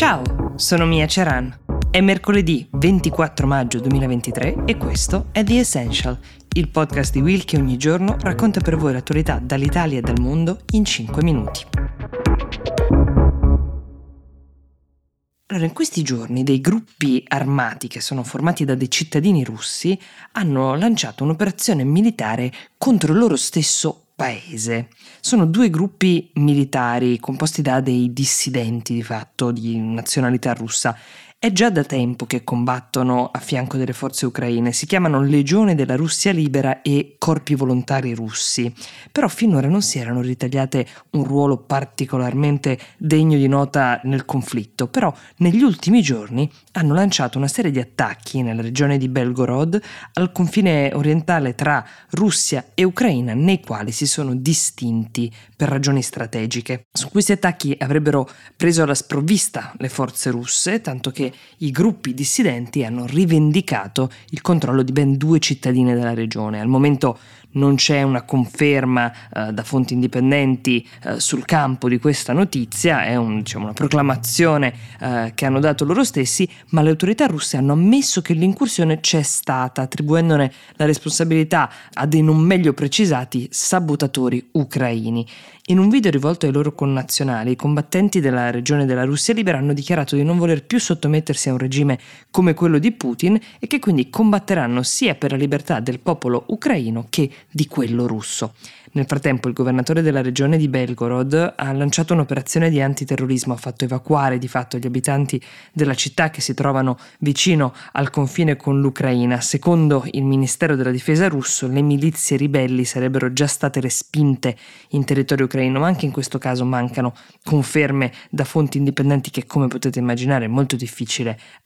Ciao, sono Mia Ceran. È mercoledì 24 maggio 2023 e questo è The Essential, il podcast di Will che ogni giorno racconta per voi l'attualità dall'Italia e dal mondo in 5 minuti. Allora, in questi giorni dei gruppi armati che sono formati da dei cittadini russi hanno lanciato un'operazione militare contro loro stesso paese. Sono due gruppi militari composti da dei dissidenti di fatto di nazionalità russa è già da tempo che combattono a fianco delle forze ucraine, si chiamano Legione della Russia Libera e Corpi Volontari Russi, però finora non si erano ritagliate un ruolo particolarmente degno di nota nel conflitto, però negli ultimi giorni hanno lanciato una serie di attacchi nella regione di Belgorod al confine orientale tra Russia e Ucraina, nei quali si sono distinti per ragioni strategiche. Su questi attacchi avrebbero preso alla sprovvista le forze russe, tanto che i gruppi dissidenti hanno rivendicato il controllo di ben due cittadine della regione. Al momento non c'è una conferma eh, da fonti indipendenti eh, sul campo di questa notizia, è un, diciamo, una proclamazione eh, che hanno dato loro stessi, ma le autorità russe hanno ammesso che l'incursione c'è stata, attribuendone la responsabilità a dei non meglio precisati sabotatori ucraini. In un video rivolto ai loro connazionali, i combattenti della regione della Russia libera hanno dichiarato di non voler più sottomettersi a un regime come quello di Putin e che quindi combatteranno sia per la libertà del popolo ucraino che di quello russo. Nel frattempo il governatore della regione di Belgorod ha lanciato un'operazione di antiterrorismo, ha fatto evacuare di fatto gli abitanti della città che si trovano vicino al confine con l'Ucraina. Secondo il Ministero della Difesa russo, le milizie ribelli sarebbero già state respinte in territorio ucraino, ma anche in questo caso mancano conferme da fonti indipendenti che come potete immaginare è molto difficile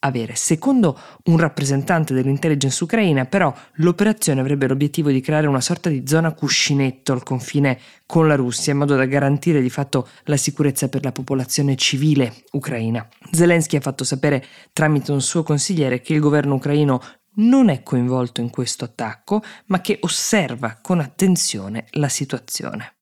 avere. Secondo un rappresentante dell'intelligence ucraina, però, l'operazione avrebbe l'obiettivo di creare una sorta di zona cuscinetto al confine con la Russia in modo da garantire di fatto la sicurezza per la popolazione civile ucraina. Zelensky ha fatto sapere tramite un suo consigliere che il governo ucraino non è coinvolto in questo attacco, ma che osserva con attenzione la situazione.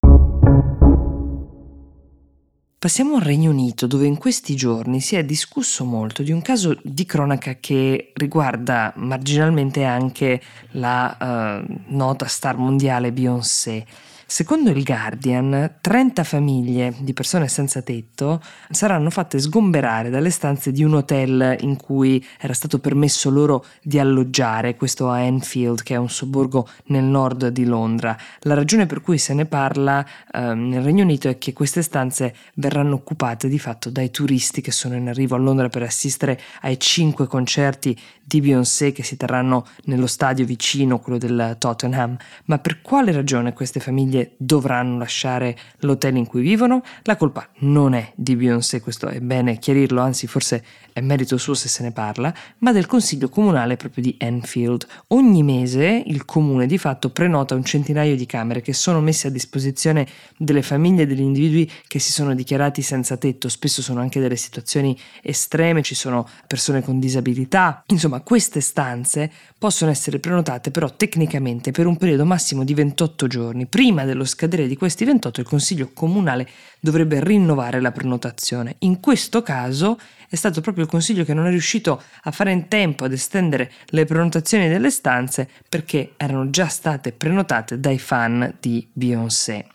Passiamo al Regno Unito, dove in questi giorni si è discusso molto di un caso di cronaca che riguarda marginalmente anche la uh, nota star mondiale Beyoncé. Secondo il Guardian, 30 famiglie di persone senza tetto saranno fatte sgomberare dalle stanze di un hotel in cui era stato permesso loro di alloggiare, questo a Enfield, che è un sobborgo nel nord di Londra. La ragione per cui se ne parla eh, nel Regno Unito è che queste stanze verranno occupate di fatto dai turisti che sono in arrivo a Londra per assistere ai cinque concerti di Beyoncé che si terranno nello stadio vicino, quello del Tottenham. Ma per quale ragione queste famiglie dovranno lasciare l'hotel in cui vivono. La colpa non è di Beyoncé, questo è bene chiarirlo, anzi forse è merito suo se se ne parla, ma del consiglio comunale proprio di Enfield. Ogni mese il comune di fatto prenota un centinaio di camere che sono messe a disposizione delle famiglie e degli individui che si sono dichiarati senza tetto, spesso sono anche delle situazioni estreme, ci sono persone con disabilità, insomma queste stanze possono essere prenotate però tecnicamente per un periodo massimo di 28 giorni, prima del dello scadere di questi 28 il Consiglio Comunale dovrebbe rinnovare la prenotazione. In questo caso è stato proprio il Consiglio che non è riuscito a fare in tempo ad estendere le prenotazioni delle stanze perché erano già state prenotate dai fan di Beyoncé.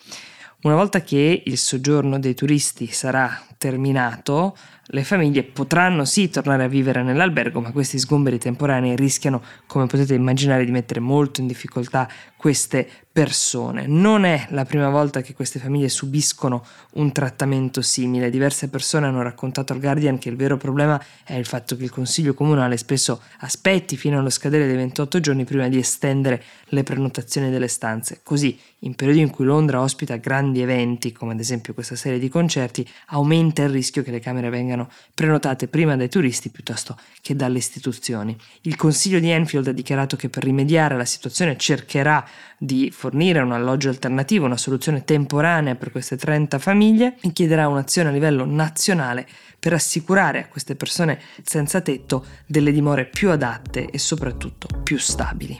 Una volta che il soggiorno dei turisti sarà terminato, le famiglie potranno sì tornare a vivere nell'albergo, ma questi sgomberi temporanei rischiano, come potete immaginare, di mettere molto in difficoltà queste persone. Non è la prima volta che queste famiglie subiscono un trattamento simile. Diverse persone hanno raccontato al Guardian che il vero problema è il fatto che il Consiglio Comunale spesso aspetti fino allo scadere dei 28 giorni prima di estendere le prenotazioni delle stanze. Così, in periodi in cui Londra ospita grandi eventi, come ad esempio questa serie di concerti, aumenta il rischio che le camere vengano prenotate prima dai turisti piuttosto che dalle istituzioni. Il Consiglio di Enfield ha dichiarato che per rimediare alla situazione cercherà di fornire un alloggio alternativo, una soluzione temporanea per queste 30 famiglie e chiederà un'azione a livello nazionale per assicurare a queste persone senza tetto delle dimore più adatte e soprattutto più stabili.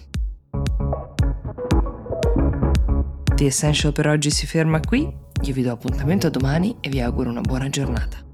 The Essential per oggi si ferma qui, io vi do appuntamento a domani e vi auguro una buona giornata.